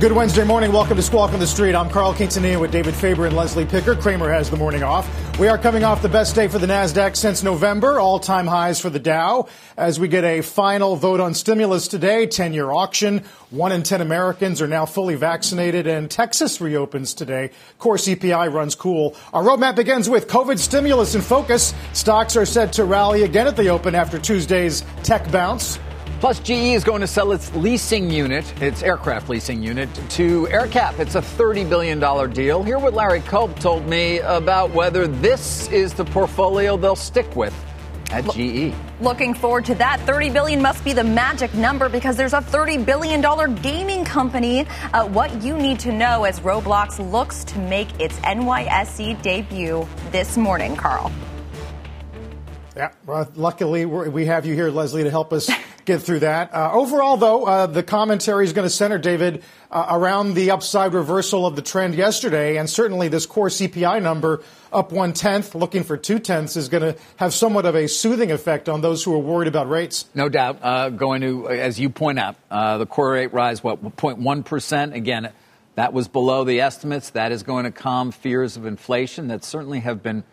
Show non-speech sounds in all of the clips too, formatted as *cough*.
Good Wednesday morning. Welcome to Squawk on the Street. I'm Carl Quintanilla with David Faber and Leslie Picker. Cramer has the morning off. We are coming off the best day for the NASDAQ since November, all time highs for the Dow. As we get a final vote on stimulus today, 10 year auction. One in 10 Americans are now fully vaccinated, and Texas reopens today. Core CPI runs cool. Our roadmap begins with COVID stimulus in focus. Stocks are set to rally again at the open after Tuesday's tech bounce. Plus, GE is going to sell its leasing unit, its aircraft leasing unit, to AerCap. It's a $30 billion deal. Hear what Larry Culp told me about whether this is the portfolio they'll stick with at GE. Looking forward to that. 30 billion must be the magic number because there's a 30 billion dollar gaming company. Uh, what you need to know as Roblox looks to make its NYSE debut this morning, Carl. Yeah, well, luckily we have you here, Leslie, to help us *laughs* get through that. Uh, overall, though, uh, the commentary is going to center, David, uh, around the upside reversal of the trend yesterday, and certainly this core CPI number up one tenth, looking for two tenths, is going to have somewhat of a soothing effect on those who are worried about rates. No doubt. Uh, going to, as you point out, uh, the core rate rise, what, 0.1 percent again. That was below the estimates. That is going to calm fears of inflation that certainly have been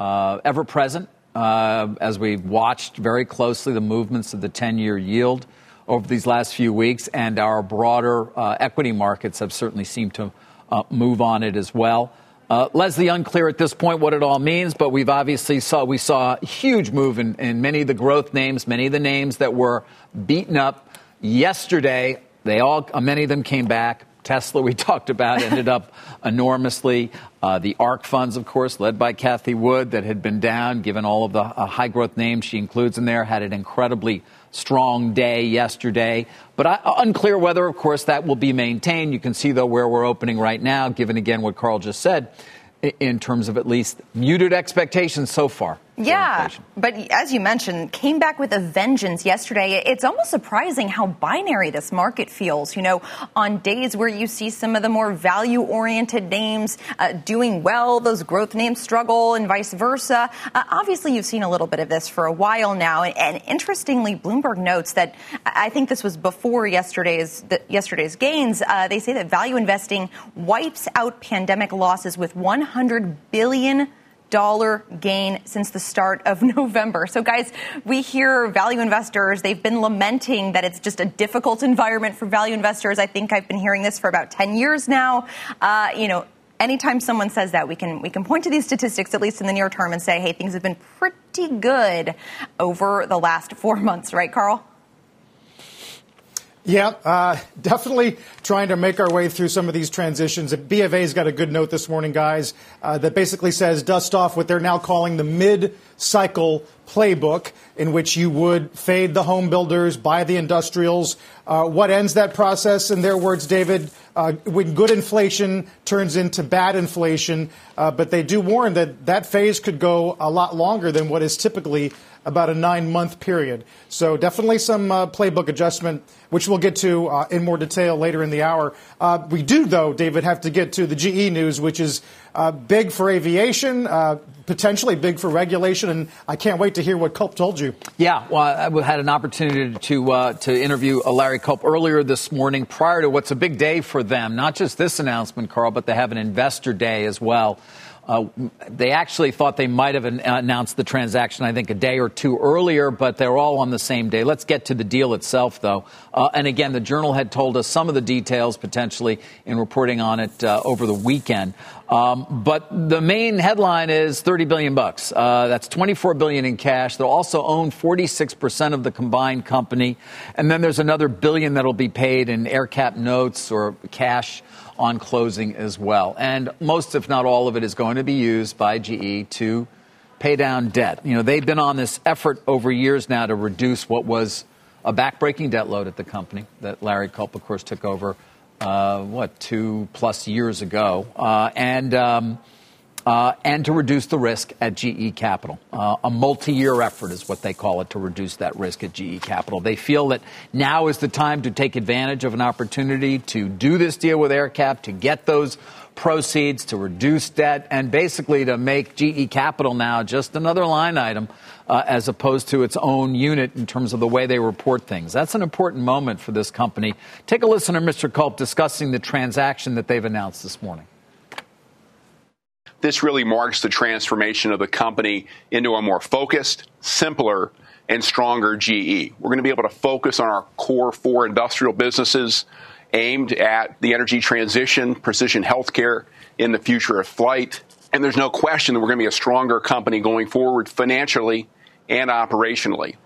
uh, ever present uh, as we've watched very closely the movements of the 10 year yield over these last few weeks, and our broader uh, equity markets have certainly seemed to uh, move on it as well. Uh, Leslie, unclear at this point what it all means, but we've obviously saw we saw a huge move in, in many of the growth names, many of the names that were beaten up yesterday. They all, many of them came back. Tesla, we *laughs* talked about, ended up enormously. Uh, the ARK funds, of course, led by Cathie Wood, that had been down, given all of the uh, high growth names she includes in there, had an incredibly strong day yesterday. But I, unclear whether, of course, that will be maintained. You can see, though, where we're opening right now, given again what Carl just said, in terms of at least muted expectations so far. Yeah, but as you mentioned, came back with a vengeance yesterday. It's almost surprising how binary this market feels. You know, on days where you see some of the more value oriented names uh, doing well, those growth names struggle, and vice versa. Uh, obviously, you've seen a little bit of this for a while now. And, and interestingly, Bloomberg notes that I think this was before yesterday's the, yesterday's gains. Uh, they say that value investing wipes out pandemic losses with 100 billion dollar gain since the start of *laughs* November. So, guys, we hear value investors, they've been lamenting that it's just a difficult environment for value investors. I think I've been hearing this for about 10 years now. Uh, you know, anytime someone says that, we can we can point to these statistics at least in the near term and say, hey, things have been pretty good over the last four months, right, Carl? Yeah, uh, definitely trying to make our way through some of these transitions. BofA's got a good note this morning, guys, uh, that basically says dust off what they're now calling the mid-cycle playbook, in which you would fade the home builders, buy the industrials. Uh, what ends that process? In their words, David, uh, when good inflation turns into bad inflation. Uh, but they do warn that that phase could go a lot longer than what is typically about a nine month period. So definitely some uh, playbook adjustment, which we'll get to uh, in more detail later in the hour. Uh, we do, though, David, have to get to the GE news, which is uh, big for aviation, uh, potentially big for regulation, and I can't wait to hear what Culp told you. Yeah, well, I had an opportunity to uh, to interview Larry Culp earlier this morning, prior to what's a big day for them. Not just this announcement, Carl, but they have an investor day as well. Uh, they actually thought they might have announced the transaction, I think, a day or two earlier, but they're all on the same day. Let's get to the deal itself, though. Uh, and again, the Journal had told us some of the details potentially in reporting on it uh, over the weekend. Um, but the main headline is 30 billion bucks. Uh, that's 24 billion in cash. They'll also own 46 percent of the combined company, and then there's another billion that'll be paid in AerCap notes or cash on closing as well. And most, if not all of it, is going to be used by GE to pay down debt. You know, they've been on this effort over years now to reduce what was a backbreaking debt load at the company that Larry Culp, of course, took over, uh, what, two plus years ago. Uh, and, um, uh, and to reduce the risk at GE Capital. Uh, a multi year effort is what they call it to reduce that risk at GE Capital. They feel that now is the time to take advantage of an opportunity to do this deal with AerCap, to get those proceeds, to reduce debt, and basically to make GE Capital now just another line item uh, as opposed to its own unit in terms of the way they report things. That's an important moment for this company. Take a listen to Mr. Culp discussing the transaction that they've announced this morning this really marks the transformation of the company into a more focused, simpler, and stronger GE. We're going to be able to focus on our core four industrial businesses aimed at the energy transition, precision healthcare, in the future of flight. And there's no question that we're going to be a stronger company going forward financially and operationally.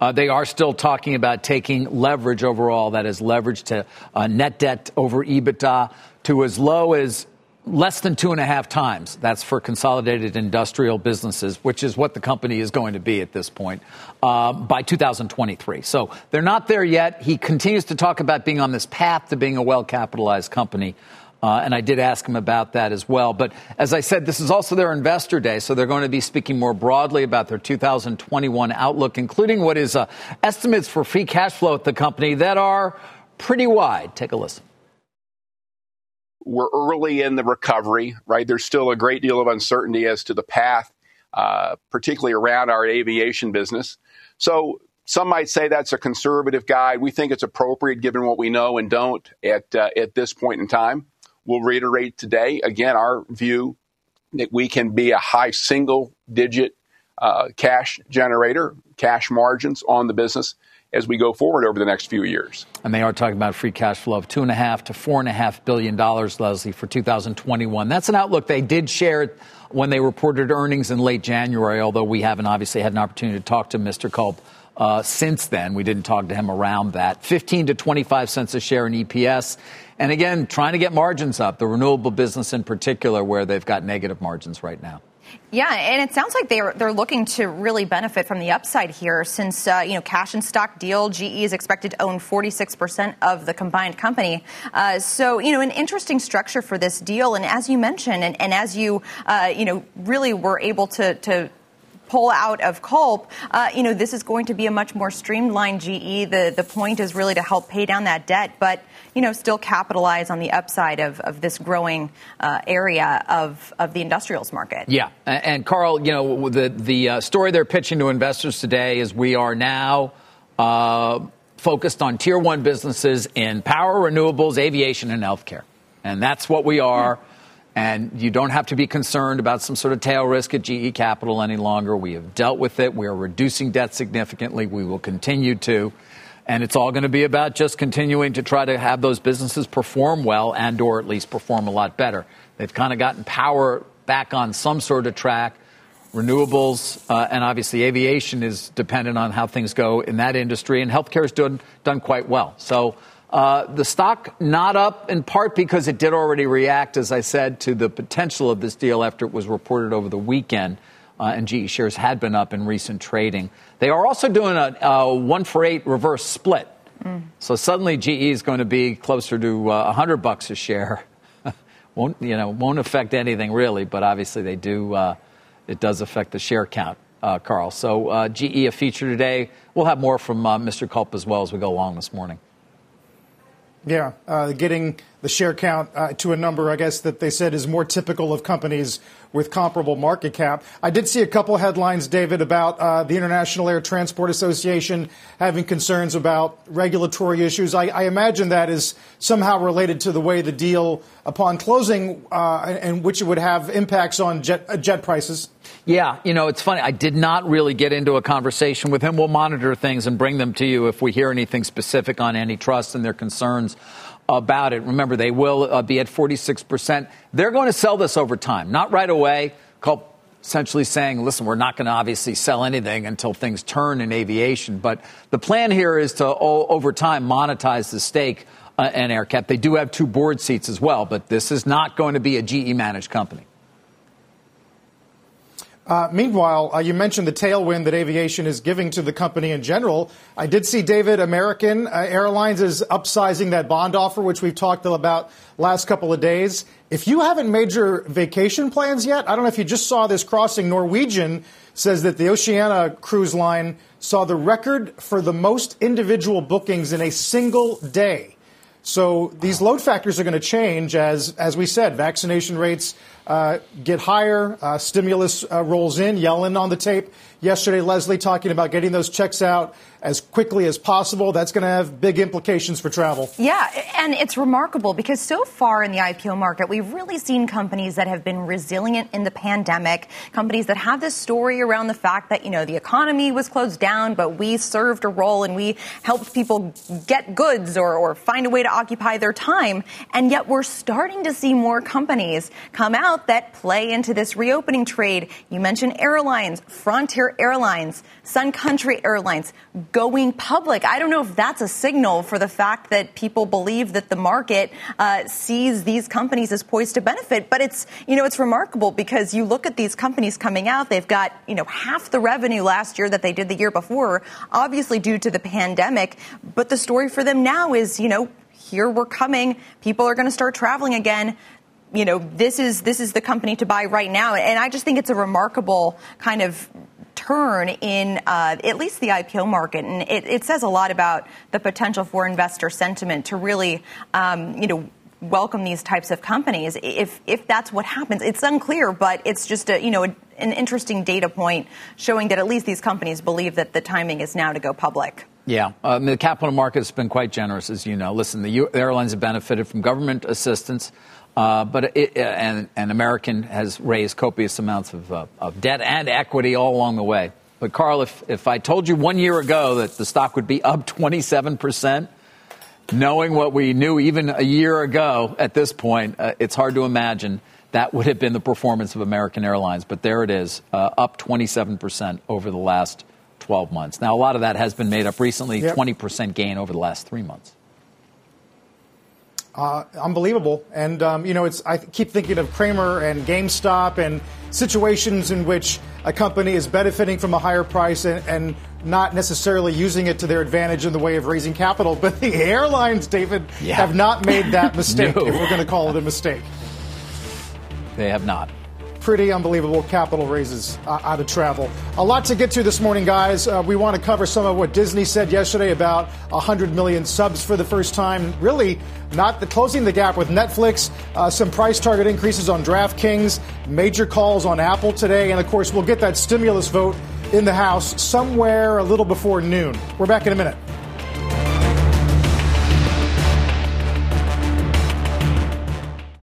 Uh, they are still talking about taking leverage overall, that is leverage to uh, net debt over EBITDA, to as low as less than two and a half times. That's for consolidated industrial businesses, which is what the company is going to be at this point uh, by 2023. So they're not there yet. He continues to talk about being on this path to being a well capitalized company. Uh, and I did ask him about that as well. But as I said, this is also their investor day, so they're going to be speaking more broadly about their 2021 outlook, including what is uh, estimates for free cash flow at the company that are pretty wide. Take a listen. We're early in the recovery, right? There's still a great deal of uncertainty as to the path, uh, particularly around our aviation business. So some might say that's a conservative guide. We think it's appropriate given what we know and don't at uh, at this point in time. We'll reiterate today again our view that we can be a high single digit uh, cash generator, cash margins on the business as we go forward over the next few years. And they are talking about free cash flow of two and a half to four and a half billion dollars, Leslie, for 2021. That's an outlook they did share when they reported earnings in late January, although we haven't obviously had an opportunity to talk to Mr. Culp uh, since then. We didn't talk to him around that. 15 to 25 cents a share in EPS. And again, trying to get margins up, the renewable business in particular, where they've got negative margins right now. Yeah, and it sounds like they're they're looking to really benefit from the upside here, since uh, you know cash and stock deal. GE is expected to own 46 percent of the combined company. Uh, so you know an interesting structure for this deal, and as you mentioned, and, and as you uh, you know really were able to to pull out of Culp, uh, you know, this is going to be a much more streamlined GE. The, the point is really to help pay down that debt, but, you know, still capitalize on the upside of, of this growing uh, area of, of the industrials market. Yeah. And, Carl, you know, the, the uh, story they're pitching to investors today is we are now uh, focused on tier one businesses in power, renewables, aviation, and healthcare. And that's what we are. Mm-hmm and you don't have to be concerned about some sort of tail risk at GE Capital any longer. We have dealt with it. We are reducing debt significantly. We will continue to. And it's all going to be about just continuing to try to have those businesses perform well and or at least perform a lot better. They've kind of gotten power back on some sort of track. Renewables uh, and obviously aviation is dependent on how things go in that industry, and healthcare has done, done quite well. So uh, the stock not up in part because it did already react, as I said, to the potential of this deal after it was reported over the weekend. Uh, and GE shares had been up in recent trading. They are also doing a, a one for eight reverse split. Mm. So suddenly GE is going to be closer to uh, 100 bucks a share. *laughs* won't you know? Won't affect anything really, but obviously they do. Uh, it does affect the share count, uh, Carl. So uh, GE a feature today. We'll have more from uh, Mr. Culp as well as we go along this morning. Yeah, uh, getting the share count uh, to a number, I guess, that they said is more typical of companies with comparable market cap. I did see a couple headlines, David, about uh, the International Air Transport Association having concerns about regulatory issues. I, I, imagine that is somehow related to the way the deal, upon closing, uh, and which it would have impacts on jet, uh, jet prices. Yeah, you know, it's funny. I did not really get into a conversation with him. We'll monitor things and bring them to you if we hear anything specific on antitrust and their concerns about it. Remember, they will uh, be at 46%. They're going to sell this over time, not right away. Essentially saying, listen, we're not going to obviously sell anything until things turn in aviation. But the plan here is to, over time, monetize the stake uh, and AerCap. They do have two board seats as well, but this is not going to be a GE managed company. Uh, meanwhile, uh, you mentioned the tailwind that aviation is giving to the company in general. I did see David American uh, Airlines is upsizing that bond offer, which we've talked about last couple of days. If you haven't made your vacation plans yet, I don't know if you just saw this crossing. Norwegian says that the Oceania cruise line saw the record for the most individual bookings in a single day. So these load factors are going to change as, as we said, vaccination rates uh, get higher, uh, stimulus uh, rolls in. Yellen on the tape yesterday, Leslie talking about getting those checks out as quickly as possible. That's going to have big implications for travel. Yeah, and it's remarkable because so far in the IPO market, we've really seen companies that have been resilient in the pandemic, companies that have this story around the fact that, you know, the economy was closed down, but we served a role and we helped people get goods or, or find a way to occupy their time. And yet we're starting to see more companies come out that play into this reopening trade. You mentioned airlines, Frontier Airlines, Sun Country Airlines going public. I don't know if that's a signal for the fact that people believe that the market uh, sees these companies as poised to benefit. But it's, you know, it's remarkable because you look at these companies coming out, they've got, you know, half the revenue last year that they did the year before, obviously due to the pandemic. But the story for them now is, you know, here we're coming. People are going to start traveling again you know this is this is the company to buy right now and i just think it's a remarkable kind of turn in uh, at least the IPO market, and it, it, says a lot about the potential for investor sentiment to really, um, you know welcome these types of companies if if that's what happens it's unclear but it's just a you know a, an interesting data point showing that at least these companies believe that the timing is now to go public yeah, uh, the capital market has been quite generous, as you know. Listen, the U- airlines have benefited from government assistance. Uh, but it, uh, and, and American has raised copious amounts of, uh, of debt and equity all along the way. But Carl, if, if I told you one year ago that the stock would be up 27 percent, knowing what we knew even a year ago at this point, uh, it's hard to imagine that would have been the performance of American Airlines. But there it is, uh, up 27 percent over the last 12 months. Now, a lot of that has been made up recently, yep. 20 percent gain over the last three months. Uh, unbelievable. And, um, you know, it's, I keep thinking of Cramer and GameStop and situations in which a company is benefiting from a higher price and, and not necessarily using it to their advantage in the way of raising capital. *laughs* But the airlines, David, yeah. have not made that *laughs* mistake, no. if we're going to call it a mistake. They have not pretty unbelievable capital raises uh, out of travel. A lot to get to this morning, guys. Uh, we want to cover some of what Disney said yesterday about 100 million subs for the first time. Really, not the, closing the gap with Netflix. Uh, some price target increases on DraftKings. Major calls on Apple today, and of course, we'll get that stimulus vote in the House somewhere a little before noon. We're back in a minute.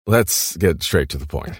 Let's get straight to the point.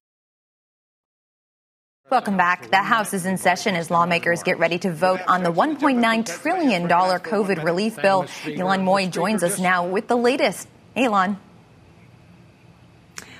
Welcome back. The House is in session as lawmakers get ready to vote on the $1.9 trillion COVID relief bill. Ylan Mui joins us now with the latest. Ylan.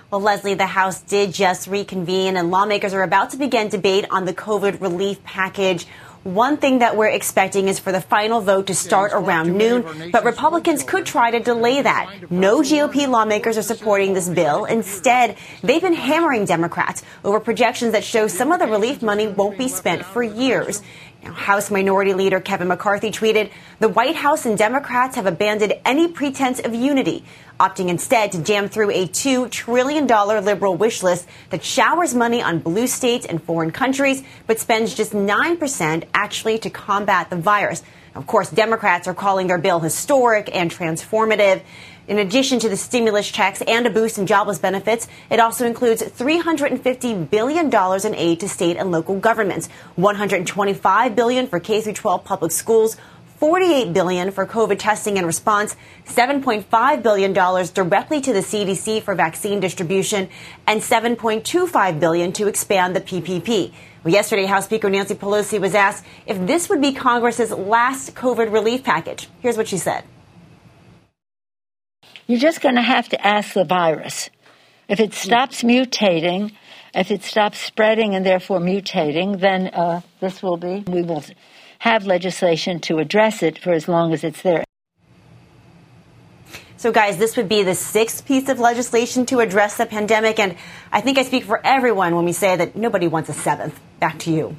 Well, Leslie, the House did just reconvene and lawmakers are about to begin debate on the COVID relief package. One thing that we're expecting is for the final vote to start around noon, but Republicans could try to delay that. No GOP lawmakers are supporting this bill. Instead, they've been hammering Democrats over projections that show some of the relief money won't be spent for years. House Minority Leader Kevin McCarthy tweeted The White House and Democrats have abandoned any pretense of unity, opting instead to jam through a $2 trillion liberal wish list that showers money on blue states and foreign countries, but spends just 9% actually to combat the virus. Of course, Democrats are calling their bill historic and transformative. In addition to the stimulus checks and a boost in jobless benefits, it also includes $350 billion in aid to state and local governments, $125 billion for K 12 public schools, $48 billion for COVID testing and response, $7.5 billion directly to the CDC for vaccine distribution, and $7.25 billion to expand the PPP. Well, yesterday, House Speaker Nancy Pelosi was asked if this would be Congress's last COVID relief package. Here's what she said. You're just going to have to ask the virus. If it stops mutating, if it stops spreading and therefore mutating, then uh, this will be, we will have legislation to address it for as long as it's there. So, guys, this would be the sixth piece of legislation to address the pandemic. And I think I speak for everyone when we say that nobody wants a seventh. Back to you.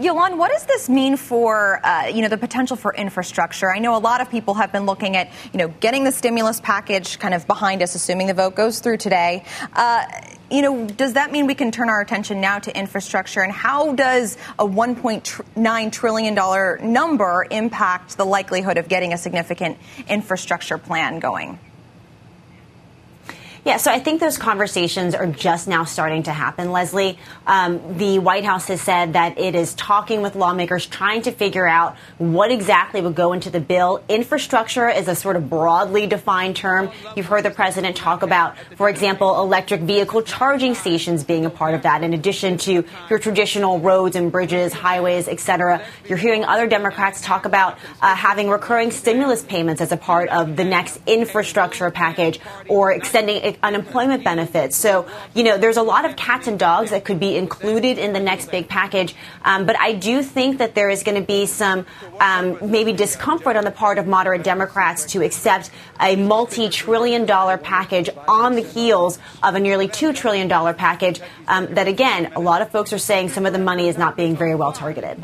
Yolande, what does this mean for, uh, you know, the potential for infrastructure? I know a lot of people have been looking at, you know, getting the stimulus package kind of behind us, assuming the vote goes through today. Uh, you know, does that mean we can turn our attention now to infrastructure? And how does a $1.9 trillion number impact the likelihood of getting a significant infrastructure plan going? Yeah, so I think those conversations are just now starting to happen, Leslie. Um, the White House has said that it is talking with lawmakers, trying to figure out what exactly would go into the bill. Infrastructure is a sort of broadly defined term. You've heard the president talk about, for example, electric vehicle charging stations being a part of that, in addition to your traditional roads and bridges, highways, et cetera. You're hearing other Democrats talk about uh, having recurring stimulus payments as a part of the next infrastructure package or extending unemployment benefits. So, you know, there's a lot of cats and dogs that could be included in the next big package. Um, but I do think that there is going to be some um, maybe discomfort on the part of moderate Democrats to accept a multi trillion dollar package on the heels of a nearly $2 trillion package um, that, again, a lot of folks are saying some of the money is not being very well targeted.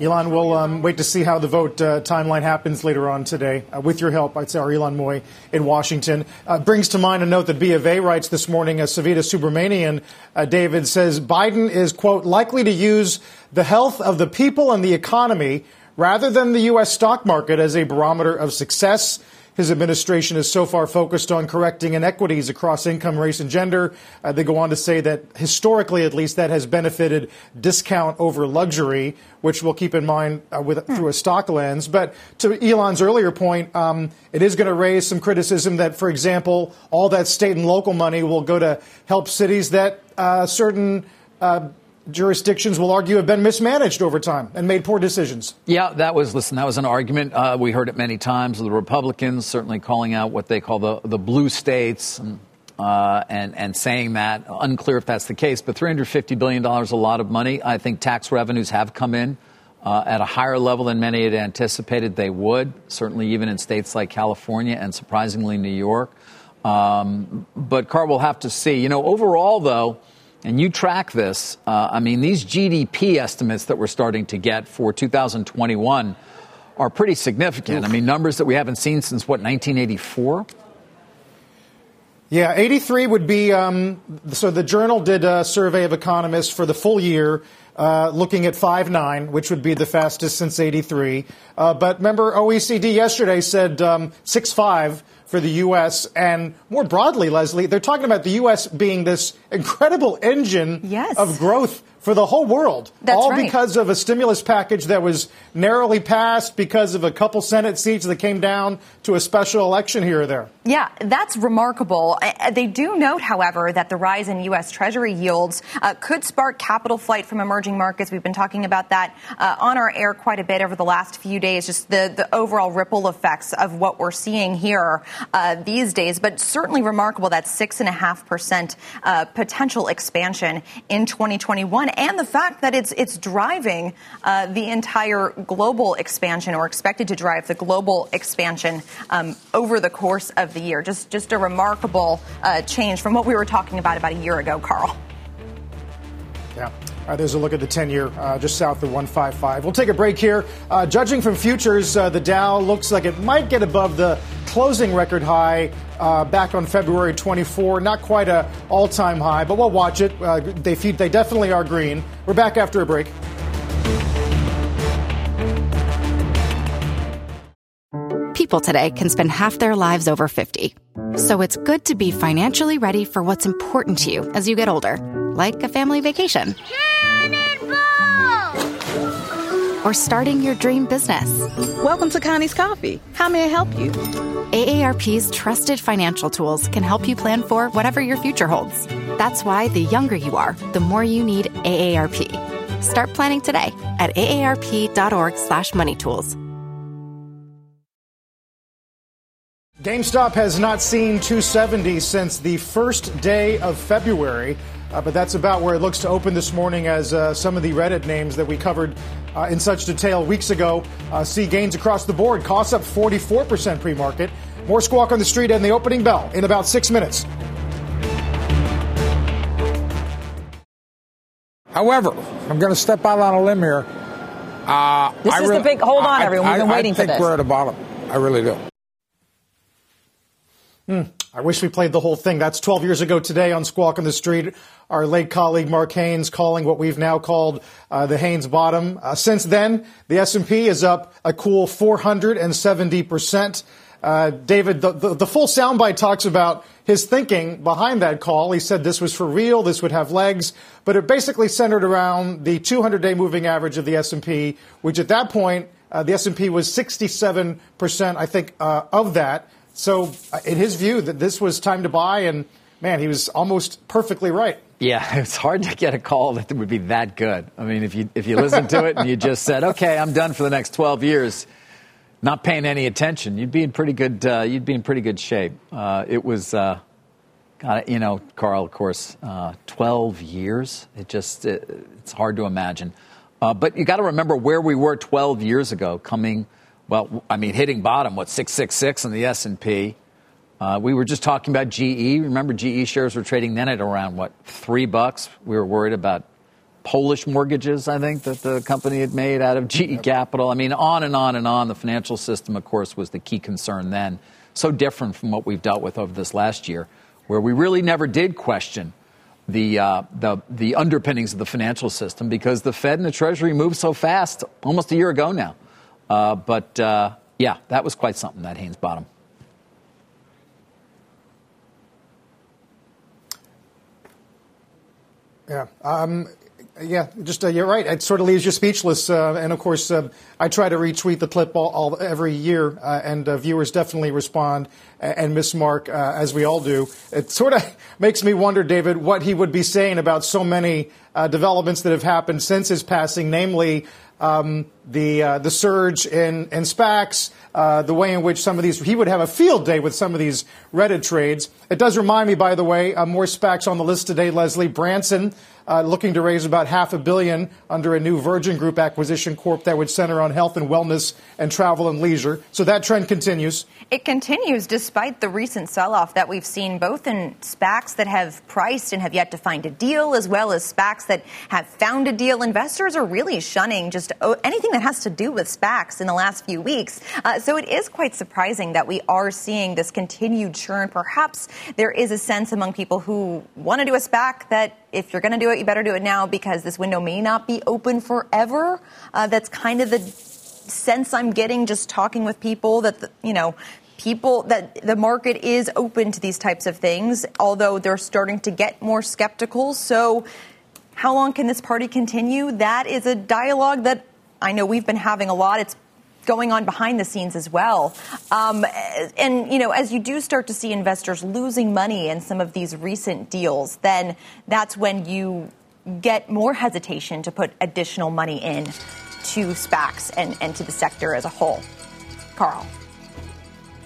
Ylan, we'll um, wait to see how the vote uh, timeline happens later on today. Uh, with your help, I'd say our Ylan Mui in Washington. Uh, brings to mind a note that B of A writes this morning. As Savita Subramanian, uh, David says Biden is, quote, likely to use the health of the people and the economy rather than the U.S. stock market as a barometer of success. His administration is so far focused on correcting inequities across income, race, and gender. Uh, they go on to say that historically, at least, that has benefited discount over luxury, which we'll keep in mind uh, with, hmm. through a stock lens. But to Ylan's earlier point, um, it is going to raise some criticism that, for example, all that state and local money will go to help cities that uh, certain uh, jurisdictions will argue have been mismanaged over time and made poor decisions. Yeah, that was listen. That was an argument. Uh, we heard it many times. The Republicans certainly calling out what they call the the blue states. And, uh, and, and saying that unclear if that's the case, but 350 billion dollars a lot of money. I think tax revenues have come in uh, at a higher level than many had anticipated they would. Certainly, even in states like California and surprisingly New York. Um, but Carl, we'll have to see. You know, overall though and you track this, uh, I mean, these GDP estimates that we're starting to get for 2021 are pretty significant. Oof. I mean, numbers that we haven't seen since what, 1984? Yeah, 83 would be. Um, so the Journal did a survey of economists for the full year, uh, looking at 5.9, which would be the fastest since 83. Uh, but remember, OECD yesterday said um, 6.5 for the U.S. And more broadly, Leslie, they're talking about the U.S. being this incredible engine yes. of growth for the whole world. That's all right. because of a stimulus package that was narrowly passed because of a couple Senate seats that came down to a special election here or there. Yeah, that's remarkable. They do note, however, that the rise in U.S. Treasury yields uh, could spark capital flight from emerging markets. We've been talking about that uh, on our air quite a bit over the last few days, just the, the overall ripple effects of what we're seeing here uh, these days. But certainly remarkable that 6.5% uh, potential expansion in 2021 and the fact that it's it's driving uh, the entire global expansion, or expected to drive the global expansion um, over the course of the year. Just just a remarkable uh, change from what we were talking about about a year ago, Carl. Yeah. Uh, there's a look at the 10 year uh, just south of 155. We'll take a break here. Uh, judging from futures, uh, the Dow looks like it might get above the closing record high uh, back on February 24. Not quite a all time high, but we'll watch it. Uh, they, they definitely are green. We're back after a break. People today can spend half their lives over 50. So it's good to be financially ready for what's important to you as you get older, like a family vacation. Or starting your dream business. Welcome to Connie's Coffee. How may I help you? AARP's trusted financial tools can help you plan for whatever your future holds. That's why the younger you are, the more you need AARP. Start planning today at aarp.org/moneytools. GameStop has not seen 270 since the first day of February, uh, but that's about where it looks to open this morning as uh, some of the Reddit names that we covered uh, in such detail weeks ago uh, see gains across the board. Costs up 44% pre market. More squawk on the street and the opening bell in about six minutes. However, I'm going to step out on a limb here. Uh, this I is the big hold on, everyone. We've been waiting I for this. I think we're at the bottom. I really do. Hmm. I wish we played the whole thing. That's 12 years ago today on Squawk on the Street. Our late colleague Mark Haines calling what we've now called uh, the Haines bottom. Uh, since then, the S&P is up a cool 470 percent. Uh, David, the, the, the full soundbite talks about his thinking behind that call. He said this was for real, this would have legs, but it basically centered around the 200-day moving average of the S&P, which at that point uh, the S&P was 67 percent, I think, uh, of that. So, uh, in his view, that this was time to buy, and man, he was almost perfectly right. Yeah, *laughs* it's hard to get a call that would be that good. I mean, if you if you listen to it and you just said, "Okay, I'm done for the next 12 years," not paying any attention, you'd be in pretty good uh, you'd be in pretty good shape. Uh, it was, uh, you know, Carl, of course, uh, 12 years. It just it, it's hard to imagine. Uh, but you got to remember where we were 12 years ago, coming well, I mean, hitting bottom, what, 666 in the S&P. Uh, we were just talking about GE. Remember, GE shares were trading then at around, what, three bucks? We were worried about Polish mortgages, I think, that the company had made out of GE Capital. I mean, on and on and on. The financial system, of course, was the key concern then. So different from what we've dealt with over this last year, where we really never did question the, uh, the, the underpinnings of the financial system because the Fed and the Treasury moved so fast almost a year ago now. Uh, but uh, yeah, that was quite something, that Haines bottom. Yeah. Um, yeah, just uh, you're right. It sort of leaves you speechless. Uh, and of course, uh, I try to retweet the clip all, all every year, uh, and uh, viewers definitely respond and miss Mark uh, as we all do. It sort of *laughs* makes me wonder, David, what he would be saying about so many developments that have happened since his passing, namely um, the uh, the surge in in SPACs, uh, the way in which some of these he would have a field day with some of these Reddit trades. It does remind me, by the way, uh, more SPACs on the list today. Leslie Branson uh, looking to raise about half a billion under a new Virgin Group acquisition corp that would center on health and wellness and travel and leisure. So that trend continues. It continues despite the recent sell-off that we've seen both in SPACs that have priced and have yet to find a deal, as well as SPACs that have found a deal. Investors are really shunning just anything that has to do with SPACs in the last few weeks. Uh, so it is quite surprising that we are seeing this continued churn. Perhaps there is a sense among people who want to do a SPAC that if you're going to do it, you better do it now because this window may not be open forever. Uh, that's kind of the sense I'm getting just talking with people that, the, you know, people that the market is open to these types of things, although they're starting to get more skeptical. So, how long can this party continue? That is a dialogue that I know we've been having a lot. It's going on behind the scenes as well. Um, and, you know, as you do start to see investors losing money in some of these recent deals, then that's when you get more hesitation to put additional money in to SPACs and, and to the sector as a whole. Carl.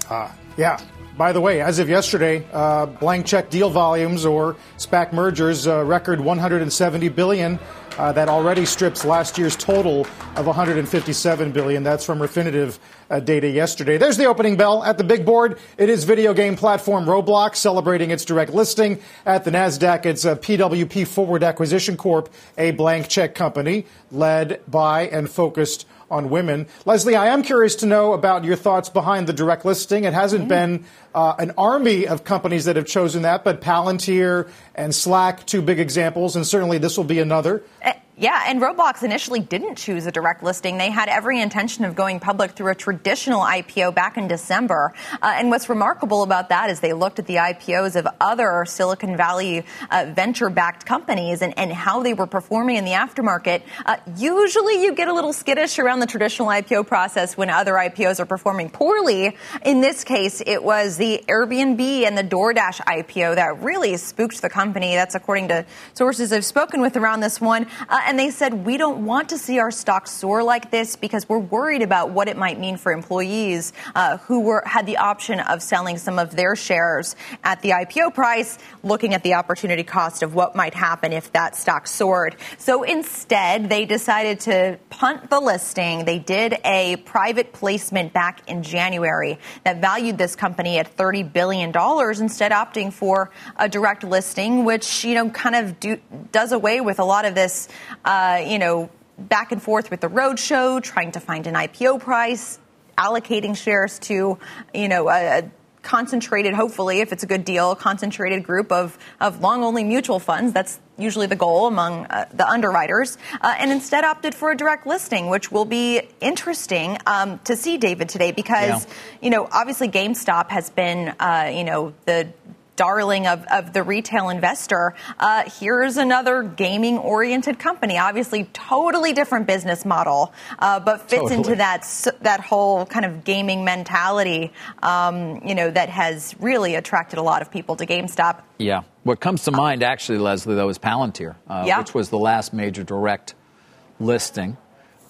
Uh, yeah. by the way, as of yesterday, uh, blank check deal volumes or SPAC mergers uh, record 170 billion. Uh, that already strips last year's total of 157 billion. That's from Refinitiv uh, data yesterday. There's the opening bell at the big board. It is video game platform Roblox celebrating its direct listing at the Nasdaq. It's a PWP Forward Acquisition Corp, a blank check company led by and focused on women. Leslie, I am curious to know about your thoughts behind the direct listing. It hasn't mm-hmm. been uh, an army of companies that have chosen that, but Palantir and Slack, two big examples, and certainly this will be another. Uh, yeah, and Roblox initially didn't choose a direct listing. They had every intention of going public through a traditional IPO back in December. Uh, and what's remarkable about that is they looked at the IPOs of other Silicon Valley uh, venture backed companies and, and how they were performing in the aftermarket. Uh, usually you get a little skittish around the traditional IPO process when other IPOs are performing poorly. In this case, it was the Airbnb and the DoorDash IPO that really spooked the company. That's according to sources I've spoken with around this one. And they said, we don't want to see our stock soar like this because we're worried about what it might mean for employees uh, who were had the option of selling some of their shares at the IPO price, looking at the opportunity cost of what might happen if that stock soared. So instead, they decided to punt the listing. They did a private placement back in January that valued this company at $30 billion, instead opting for a direct listing, which, you know, kind of do, does away with a lot of this uh, you know, back and forth with the roadshow, trying to find an IPO price, allocating shares to, you know, a, concentrated, hopefully, if it's a good deal, concentrated group of, of long only mutual funds. That's usually the goal among uh, the underwriters, uh, and instead opted for a direct listing, which will be interesting um, to see, David, today, because, yeah. you know, obviously GameStop has been, uh, you know, the darling of, of the retail investor. Uh, here's another gaming oriented company. Obviously, totally different business model, uh, but fits totally. into that that whole kind of gaming mentality. Um, you know that has really attracted a lot of people to GameStop. Yeah. What comes to mind, actually, Leslie, though, is Palantir, uh, yeah. which was the last major direct listing.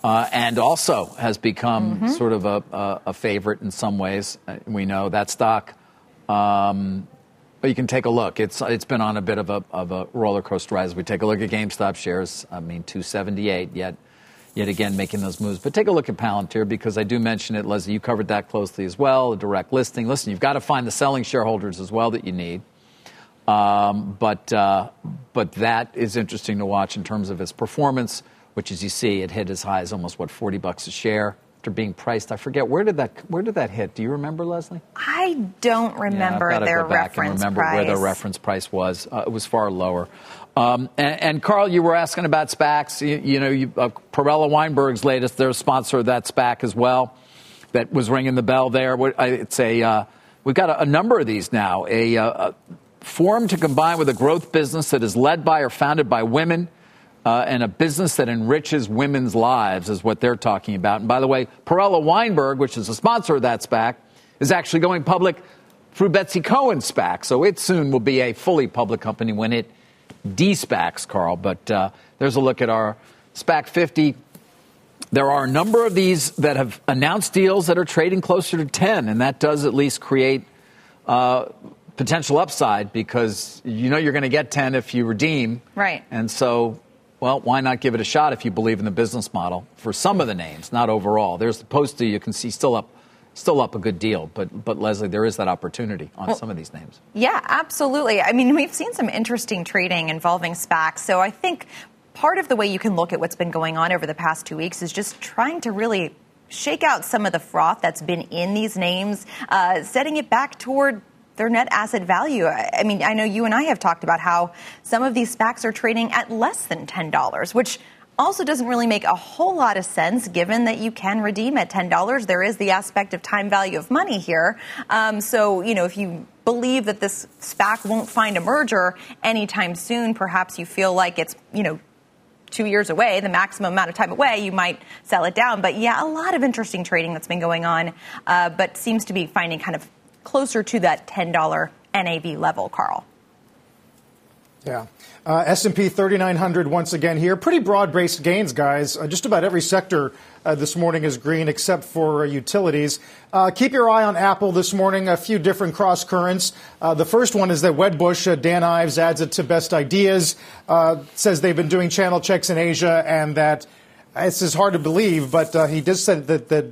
Uh, and also has become mm-hmm. sort of a, a, a, favorite in some ways. Uh, we know that stock um, but you can take a look. It's it's been on a bit of a of a roller coaster ride. As we take a look at GameStop shares, I mean, 278 yet. Yet again, making those moves. But take a look at Palantir because I do mention it, Leslie. You covered that closely as well. A direct listing. Listen, you've got to find the selling shareholders as well that you need. Um, but uh, but that is interesting to watch in terms of its performance, which, as you see, it hit as high as almost what 40 bucks a share after being priced. I forget where did that where did that hit? Do you remember, Leslie? I don't remember yeah, their go back reference and remember price. where the reference price was. Uh, it was far lower. Um, and, and, Carl, you were asking about SPACs. You, you know, you, uh, Perella Weinberg's latest, they're a sponsor of that SPAC as well. That was ringing the bell there. It's a uh, we've got a, a, number of these now. A, uh, a form to combine with a growth business that is led by or founded by women uh, and a business that enriches women's lives is what they're talking about. And by the way, Perella Weinberg, which is a sponsor of that SPAC, is actually going public through Betsy Cohen's SPAC. So it soon will be a fully public company when it de-SPACs, Carl. But uh, there's a look at our SPAC 50. There are a number of these that have announced deals that are trading closer to 10, and that does at least create uh, potential upside because you know you're going to get 10 if you redeem. Right. And so well, why not give it a shot if you believe in the business model for some of the names, not overall. There's the poster you can see still up still up a good deal. But but Leslie, there is that opportunity on well, some of these names. Yeah, absolutely. I mean, we've seen some interesting trading involving SPACs. So I think part of the way you can look at what's been going on over the past two weeks is just trying to really shake out some of the froth that's been in these names, uh, setting it back toward their net asset value. I mean, I know you and I have talked about how some of these SPACs are trading at less than $10, which also doesn't really make a whole lot of sense given that you can redeem at $10. There is the aspect of time value of money here. Um, so, you know, if you believe that this SPAC won't find a merger anytime soon, perhaps you feel like it's, you know, two years away, the maximum amount of time away, you might sell it down. But yeah, a lot of interesting trading that's been going on, uh, but seems to be finding kind of closer to that $10 NAV level, Carl. Yeah. Uh, S&P 3900 once again here. Pretty broad-based gains, guys. Uh, just about every sector uh, this morning is green except for uh, utilities. Uh, keep your eye on Apple this morning. A few different cross currents. Uh, the first one is that Wedbush, Dan Ives adds it to best ideas, says they've been doing channel checks in Asia and that this is hard to believe, but he just said that, that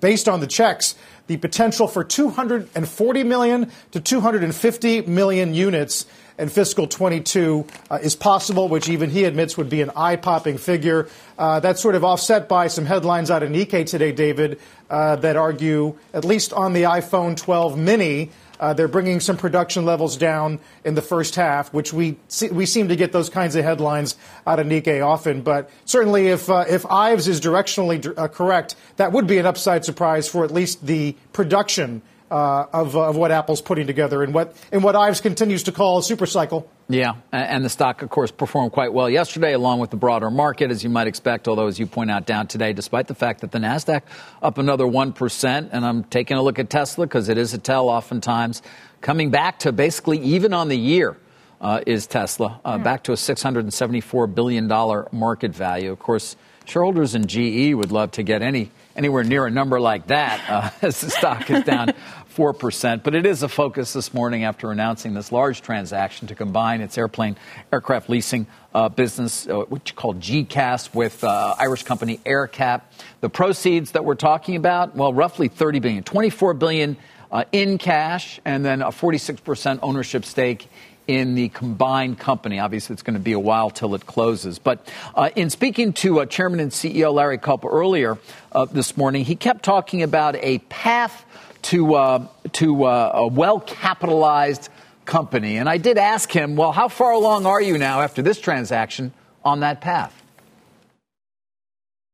based on the checks, the potential for 240 million to 250 million units in fiscal 22 uh, is possible, which even he admits would be an eye popping figure. Uh, that's sort of offset by some headlines out of Nikkei today, David, uh, that argue, at least on the iPhone 12 mini, uh, they're bringing some production levels down in the first half, which we see, we seem to get those kinds of headlines out of Nikkei often. But certainly, if uh, if Ives is directionally uh, correct, that would be an upside surprise for at least the production uh, of, of what Apple's putting together and what and what Ives continues to call a super cycle. Yeah, and the stock, of course, performed quite well yesterday, along with the broader market, as you might expect. Although, as you point out, down today, despite the fact that the Nasdaq up another one percent. And I'm taking a look at Tesla because it is a tell, oftentimes coming back to basically even on the year. Uh, is Tesla uh, mm. back to a $674 billion market value? Of course, shareholders in GE would love to get any anywhere near a number like that uh, *laughs* as the stock is down *laughs* 4%. But it is a focus this morning after announcing this large transaction to combine its airplane aircraft leasing uh, business, uh, which you call GECAS, with uh, Irish company AerCap. The proceeds that we're talking about, well, roughly 30 billion, 24 billion uh, in cash, and then a 46% ownership stake in the combined company. Obviously, it's going to be a while till it closes. But uh, in speaking to uh, Chairman and CEO Larry Culp earlier uh, this morning, he kept talking about a path to uh, to uh, a well capitalized company. And I did ask him, well, how far along are you now after this transaction on that path?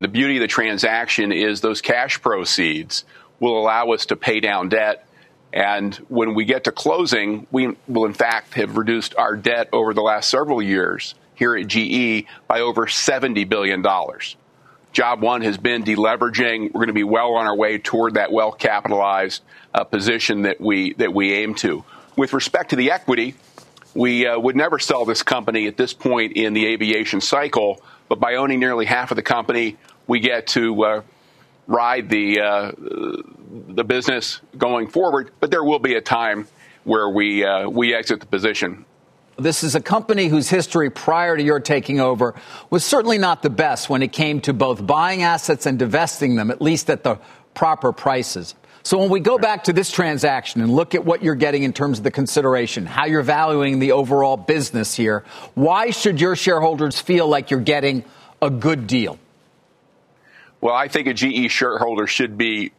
The beauty of the transaction is those cash proceeds will allow us to pay down debt and when we get to closing, we will in fact have reduced our debt over the last several years here at GE by over $70 billion. Job one has been deleveraging. We're going to be well on our way toward that well capitalized uh, position that we that we aim to. With respect to the equity, we uh, would never sell this company at this point in the aviation cycle, but by owning nearly half of the company, we get to uh, ride the uh, the business going forward. But there will be a time where we uh, we exit the position. This is a company whose history prior to your taking over was certainly not the best when it came to both buying assets and divesting them, at least at the proper prices. So when we go back to this transaction and look at what you're getting in terms of the consideration, how you're valuing the overall business here, why should your shareholders feel like you're getting a good deal? Well, I think a GE shareholder should be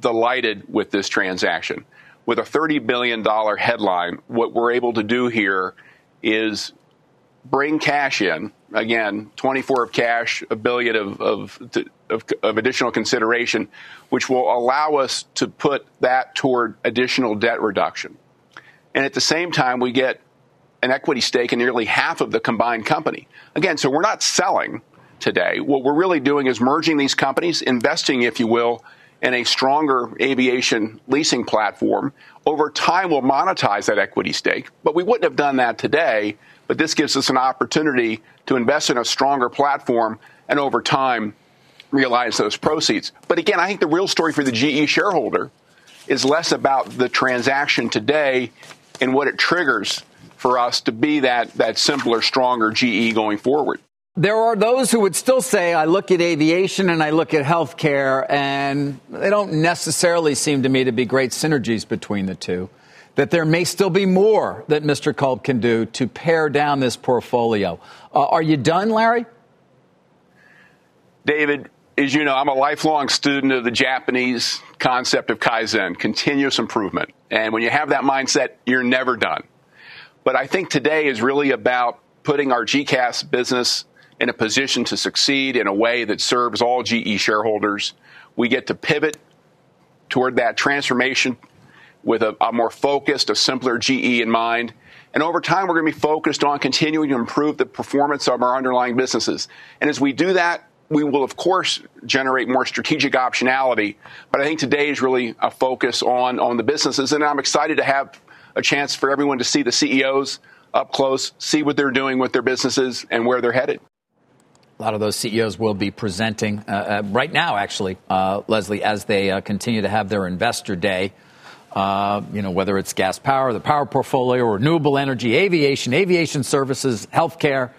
delighted with this transaction. With a $30 billion headline, what we're able to do here is bring cash in. Again, 24 of cash, a billion of, of, of, of, additional consideration, which will allow us to put that toward additional debt reduction. And at the same time, we get an equity stake in nearly half of the combined company. Again, so we're not selling today. What we're really doing is merging these companies, investing, if you will, in a stronger aviation leasing platform. Over time, we'll monetize that equity stake, but we wouldn't have done that today. But this gives us an opportunity to invest in a stronger platform and over time realize those proceeds. But again, I think the real story for the GE shareholder is less about the transaction today and what it triggers for us to be that, that simpler, stronger GE going forward. There are those who would still say, I look at aviation and I look at healthcare, and they don't necessarily seem to me to be great synergies between the two. That there may still be more that Mr. Culp can do to pare down this portfolio. Uh, are you done, Larry? David, as you know, I'm a lifelong student of the Japanese concept of Kaizen, continuous improvement. And when you have that mindset, you're never done. But I think today is really about putting our GECAS business in a position to succeed in a way that serves all GE shareholders. We get to pivot toward that transformation with a, a, more focused, a simpler GE in mind. And over time, we're going to be focused on continuing to improve the performance of our underlying businesses. And as we do that, we will, of course, generate more strategic optionality. But I think today is really a focus on, on the businesses. And I'm excited to have a chance for everyone to see the CEOs up close, see what they're doing with their businesses and where they're headed. A lot of those CEOs will be presenting uh, uh, right now, actually, uh, Leslie, as they uh, continue to have their investor day. Uh, you know, whether it's gas power, the power portfolio, renewable energy, aviation, aviation services, healthcare,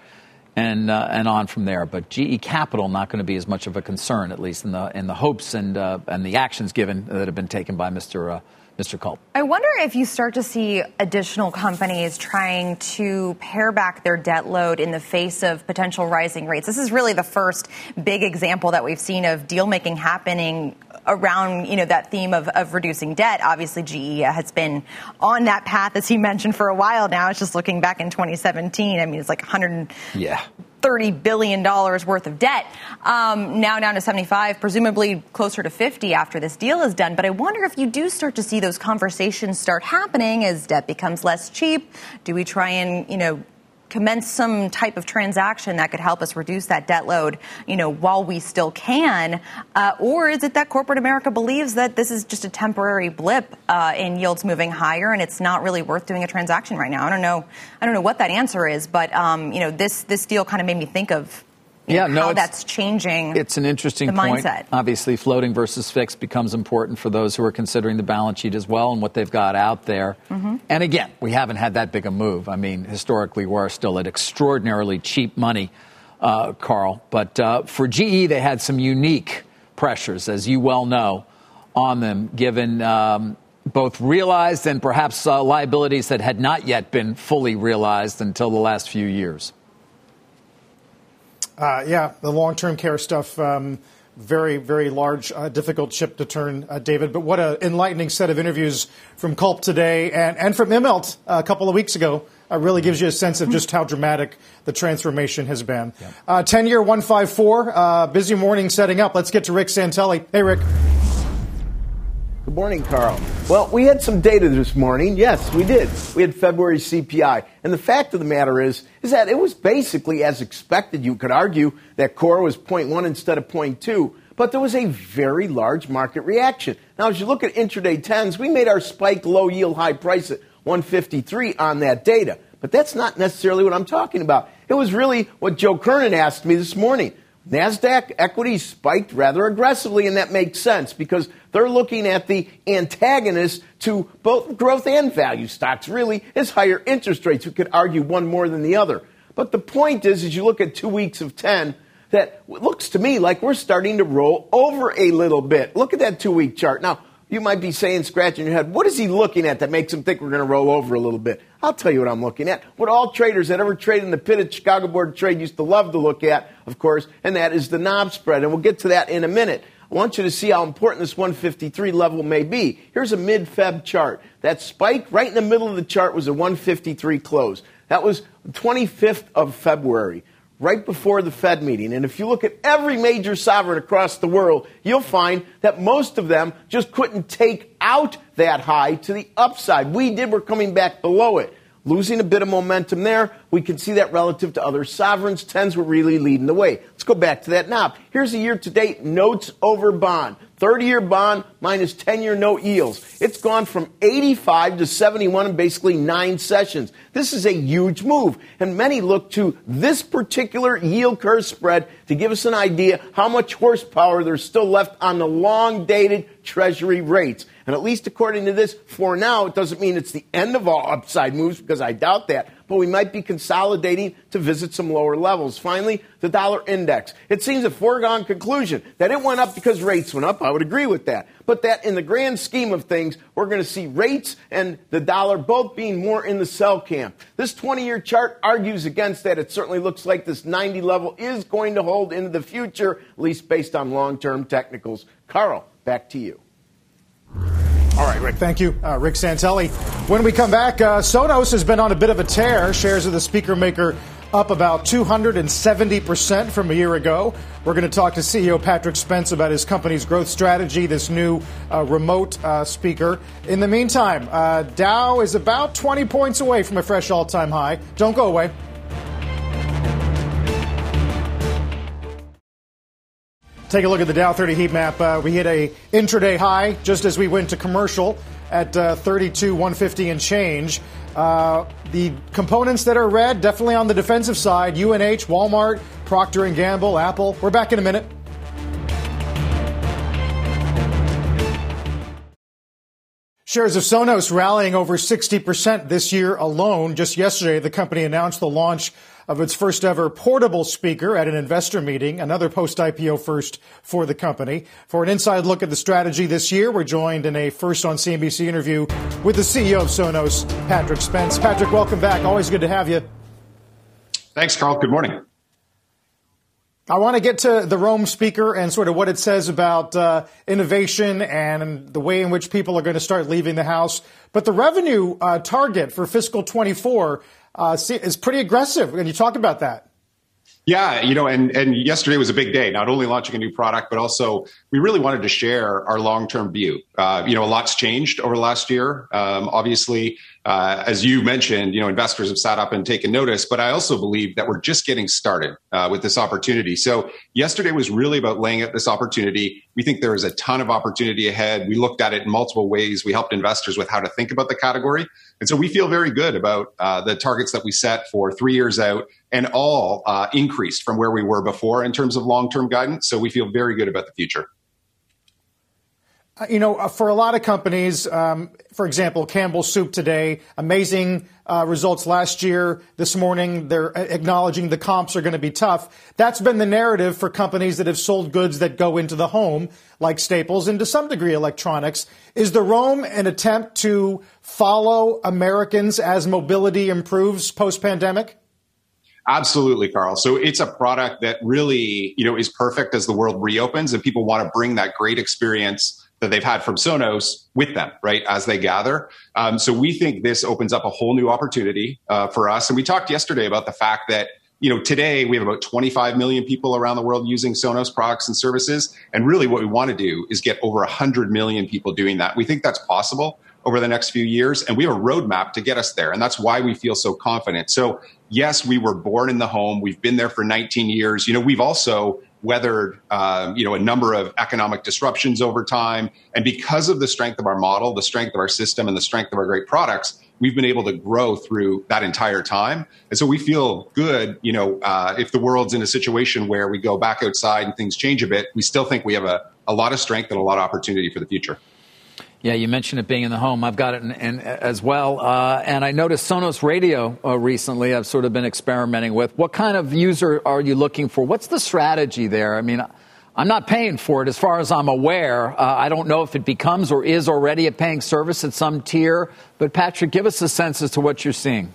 and uh, and on from there. But GE Capital not going to be as much of a concern, at least in the in the hopes and and the actions given that have been taken by Mr. Mr. Culp. I wonder if you start to see additional companies trying to pare back their debt load in the face of potential rising rates. This is really the first big example that we've seen of deal making happening around you know that theme of, of reducing debt. Obviously, GE has been on that path, as he mentioned, for a while now. It's just looking back in 2017. I mean, it's like 100. Yeah. $30 billion worth of debt. Um, now down to 75, presumably closer to 50 after this deal is done. But I wonder if you do start to see those conversations start happening as debt becomes less cheap. Do we try and, you know, commence some type of transaction that could help us reduce that debt load, you know, while we still can? Uh, or is it that corporate America believes that this is just a temporary blip uh, in yields moving higher and it's not really worth doing a transaction right now? I don't know. I don't know what that answer is, but um, you know, this this deal kind of made me think of yeah, know, no, how that's changing. It's an interesting point. Mindset. Obviously, floating versus fixed becomes important for those who are considering the balance sheet as well and what they've got out there. Mm-hmm. And again, we haven't had that big a move. I mean, historically, we're still at extraordinarily cheap money, uh, Carl. But uh, for GE, they had some unique pressures, as you well know, on them, given. Um, both realized and perhaps uh, liabilities that had not yet been fully realized until the last few years. Uh, yeah, the long term care stuff. Um, very, very large, uh, difficult ship to turn, uh, David. But what an enlightening set of interviews from Culp today and, and from Immelt a couple of weeks ago. Uh, really gives you a sense of just how dramatic the transformation has been. Uh, 10 year 154, uh, busy morning setting up. Let's get to Rick Santelli. Hey, Rick. Good morning, Carl. Well, we had some data this morning. Yes, we did. We had February CPI. And the fact of the matter is, is that it was basically as expected. You could argue that core was 0.1 instead of 0.2, but there was a very large market reaction. Now, as you look at intraday 10s, we made our spike low yield high price at 153 on that data. But that's not necessarily what I'm talking about. It was really what Joe Kernan asked me this morning. NASDAQ equities spiked rather aggressively, and that makes sense because they're looking at the antagonist to both growth and value stocks, really, is higher interest rates. We could argue one more than the other. But the point is, as you look at two weeks of 10, that looks to me like we're starting to roll over a little bit. Look at that two week chart. Now, you might be saying, scratching your head, what is he looking at that makes him think we're going to roll over a little bit? I'll tell you what I'm looking at. What all traders that ever trade in the pit at Chicago Board of Trade used to love to look at, of course, and that is the NOB spread. And we'll get to that in a minute. I want you to see how important this 153 level may be. Here's a mid Feb chart. That spike right in the middle of the chart was a 153 close. That was 25th of February right before the Fed meeting. And if you look at every major sovereign across the world, you'll find that most of them just couldn't take out that high to the upside. We did, we're coming back below it. Losing a bit of momentum there. We can see that relative to other sovereigns. Tens were really leading the way. Let's go back to that NOB. Here's a year to date notes over bond. 30 year bond minus 10 year note yields. It's gone from 85 to 71 in basically nine sessions. This is a huge move. And many look to this particular yield curve spread to give us an idea how much horsepower there's still left on the long dated treasury rates. And at least according to this, for now, it doesn't mean it's the end of all upside moves because I doubt that but we might be consolidating to visit some lower levels. Finally, the dollar index. It seems a foregone conclusion that it went up because rates went up. I would agree with that. But that in the grand scheme of things, we're going to see rates and the dollar both being more in the sell camp. This 20 year chart argues against that. It certainly looks like this 90 level is going to hold into the future, at least based on long term technicals. Carl, back to you. All right, Rick. Thank you, uh, Rick Santelli. When we come back, uh, Sonos has been on a bit of a tear. Shares of the speaker maker up about 270% from a year ago. We're going to talk to CEO Patrick Spence about his company's growth strategy, this new uh, remote uh, speaker. In the meantime, uh, Dow is about 20 points away from a fresh all time high. Don't go away. Take a look at the Dow 30 heat map. Uh, we hit a intraday high just as we went to commercial at uh, 32, 150 and change. Uh, the components that are red, definitely on the defensive side, UNH, Walmart, Procter & Gamble, Apple. We're back in a minute. Shares of Sonos rallying over 60% this year alone. Just yesterday, the company announced the launch of its first ever portable speaker at an investor meeting, another post IPO first for the company. For an inside look at the strategy this year, we're joined in a first on CNBC interview with the CEO of Sonos, Patrick Spence. Patrick, welcome back. Always good to have you. Thanks, Carl. Good morning. I want to get to the Roam speaker and sort of what it says about uh, innovation and the way in which people are going to start leaving the house. But the revenue uh, target for fiscal 24 uh, is pretty aggressive. Can you talk about that? Yeah, you know, and and yesterday was a big day. Not only launching a new product, but also we really wanted to share our long term view. Uh, you know, a lot's changed over the last year. Um, obviously, uh, as you mentioned, you know, investors have sat up and taken notice. But I also believe that we're just getting started uh, with this opportunity. So yesterday was really about laying out this opportunity. We think there is a ton of opportunity ahead. We looked at it in multiple ways. We helped investors with how to think about the category, and so we feel very good about uh, the targets that we set for three years out and all uh, increased from where we were before in terms of long term guidance. So we feel very good about the future. Uh, you know, uh, for a lot of companies, um, for example, Campbell Soup today, amazing uh, results last year. This morning, they're acknowledging the comps are going to be tough. That's been the narrative for companies that have sold goods that go into the home, like Staples and to some degree electronics. Is the Roam an attempt to follow Americans as mobility improves post pandemic? Absolutely, Carl. So it's a product that really, you know, is perfect as the world reopens and people want to bring that great experience that they've had from Sonos with them, right, as they gather. Um, so we think this opens up a whole new opportunity uh, for us. And we talked yesterday about the fact that you know, today we have about 25 million people around the world using Sonos products and services. And really what we want to do is get over 100 million people doing that. We think that's possible over the next few years. And we have a roadmap to get us there. And that's why we feel so confident. So, yes, we were born in the home. We've been there for 19 years. You know, we've also weathered um, you know a number of economic disruptions over time. And because of the strength of our model the strength of our system and the strength of our great products we've been able to grow through that entire time. And so we feel good you know uh, if the world's in a situation where we go back outside and things change a bit we still think we have a, a lot of strength and a lot of opportunity for the future yeah, you mentioned it being in the home. I've got it in, in, as well. Uh, and I noticed Sonos Radio uh, recently, I've sort of been experimenting with. What kind of user are you looking for? What's the strategy there? I mean, I'm not paying for it as far as I'm aware. Uh, I don't know if it becomes or is already a paying service at some tier. But Patrick, give us a sense as to what you're seeing.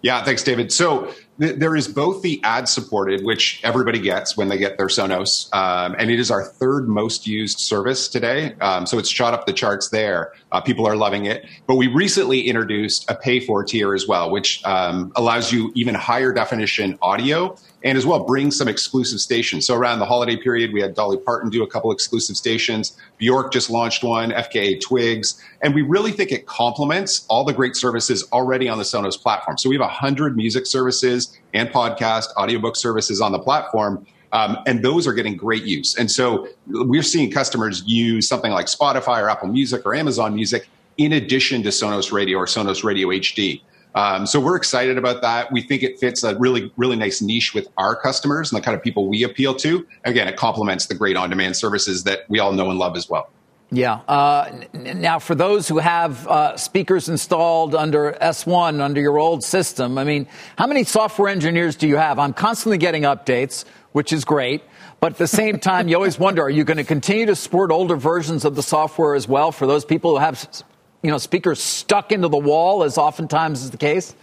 Yeah, thanks, David. So there is both the ad supported, which everybody gets when they get their Sonos, um, and it is our third most used service today. Um, so it's shot up the charts there. Uh, people are loving it. But we recently introduced a pay for tier as well, which um, allows you even higher definition audio and as well bring some exclusive stations. So around the holiday period, we had Dolly Parton do a couple exclusive stations. Bjork just launched one, FKA Twigs, and we really think it complements all the great services already on the Sonos platform. So we have 100 music services and podcast, audiobook services on the platform. Um, and those are getting great use. And so we're seeing customers use something like Spotify or Apple Music or Amazon Music in addition to Sonos Radio or Sonos Radio HD. Um, so we're excited about that. We think it fits a really, really nice niche with our customers and the kind of people we appeal to. Again, it complements the great on-demand services that we all know and love as well. Yeah. Uh, now, for those who have uh, speakers installed under S1, under your old system, I mean, how many software engineers do you have? I'm constantly getting updates, which is great. But at the same time, you always wonder, are you going to continue to support older versions of the software as well for those people who have you know, speakers stuck into the wall, as oftentimes is the case?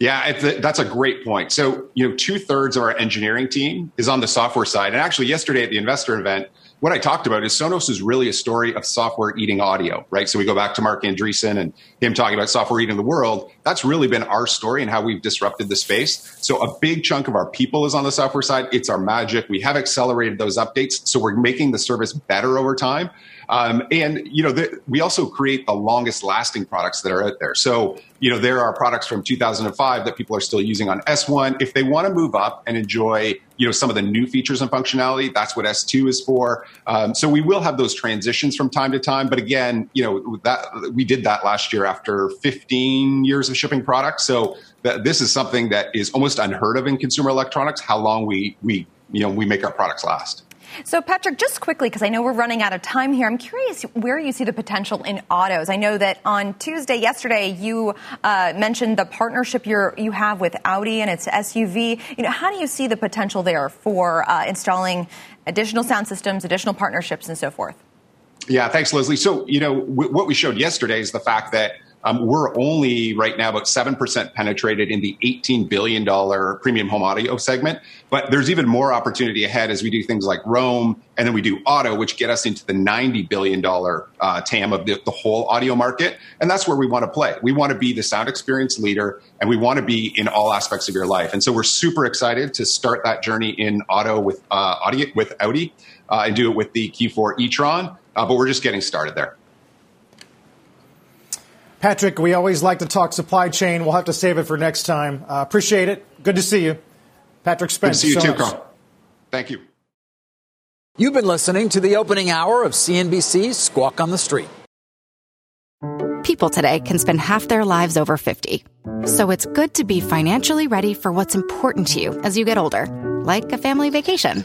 Yeah, that's a great point. So, you know, two thirds of our engineering team is on the software side. And actually, yesterday at the investor event, what I talked about is Sonos is really a story of software eating audio, right? So we go back to Marc Andreessen and him talking about software eating the world. That's really been our story and how we've disrupted the space. So a big chunk of our people is on the software side. It's our magic. We have accelerated those updates. So we're making the service better over time. Um, and you know, the, we also create the longest lasting products that are out there. So you know, there are products from 2005 that people are still using on S1. If they want to move up and enjoy, you know, some of the new features and functionality, that's what S2 is for. Um, so we will have those transitions from time to time. But again, you know, that we did that last year after 15 years of shipping products. So th- this is something that is almost unheard of in consumer electronics. How long we we you know we make our products last. So, Patrick, just quickly, because I know we're running out of time here, I'm curious where you see the potential in autos. I know that on Tuesday, yesterday, you uh, mentioned the partnership you have with Audi and its SUV. You know, how do you see the potential there for uh, installing additional sound systems, additional partnerships, and so forth? Yeah, thanks, Leslie. So, you know, w- what we showed yesterday is the fact that um, we're only right now about 7% penetrated in the $18 billion premium home audio segment. But there's even more opportunity ahead as we do things like Roam and then we do auto, which get us into the $90 billion uh, TAM of the, the whole audio market. And that's where we want to play. We want to be the sound experience leader and we want to be in all aspects of your life. And so we're super excited to start that journey in auto with, uh, audio, with Audi uh, and do it with the Q4 e-tron. Uh, but we're just getting started there. Patrick, we always like to talk supply chain. We'll have to save it for next time. Uh, appreciate it. Good to see you. Patrick Spence. Good to see you too, Carl. Thank you. You've been listening to the opening hour of CNBC's Squawk on the Street. People today can spend half their lives over 50. So it's good to be financially ready for what's important to you as you get older, like a family vacation.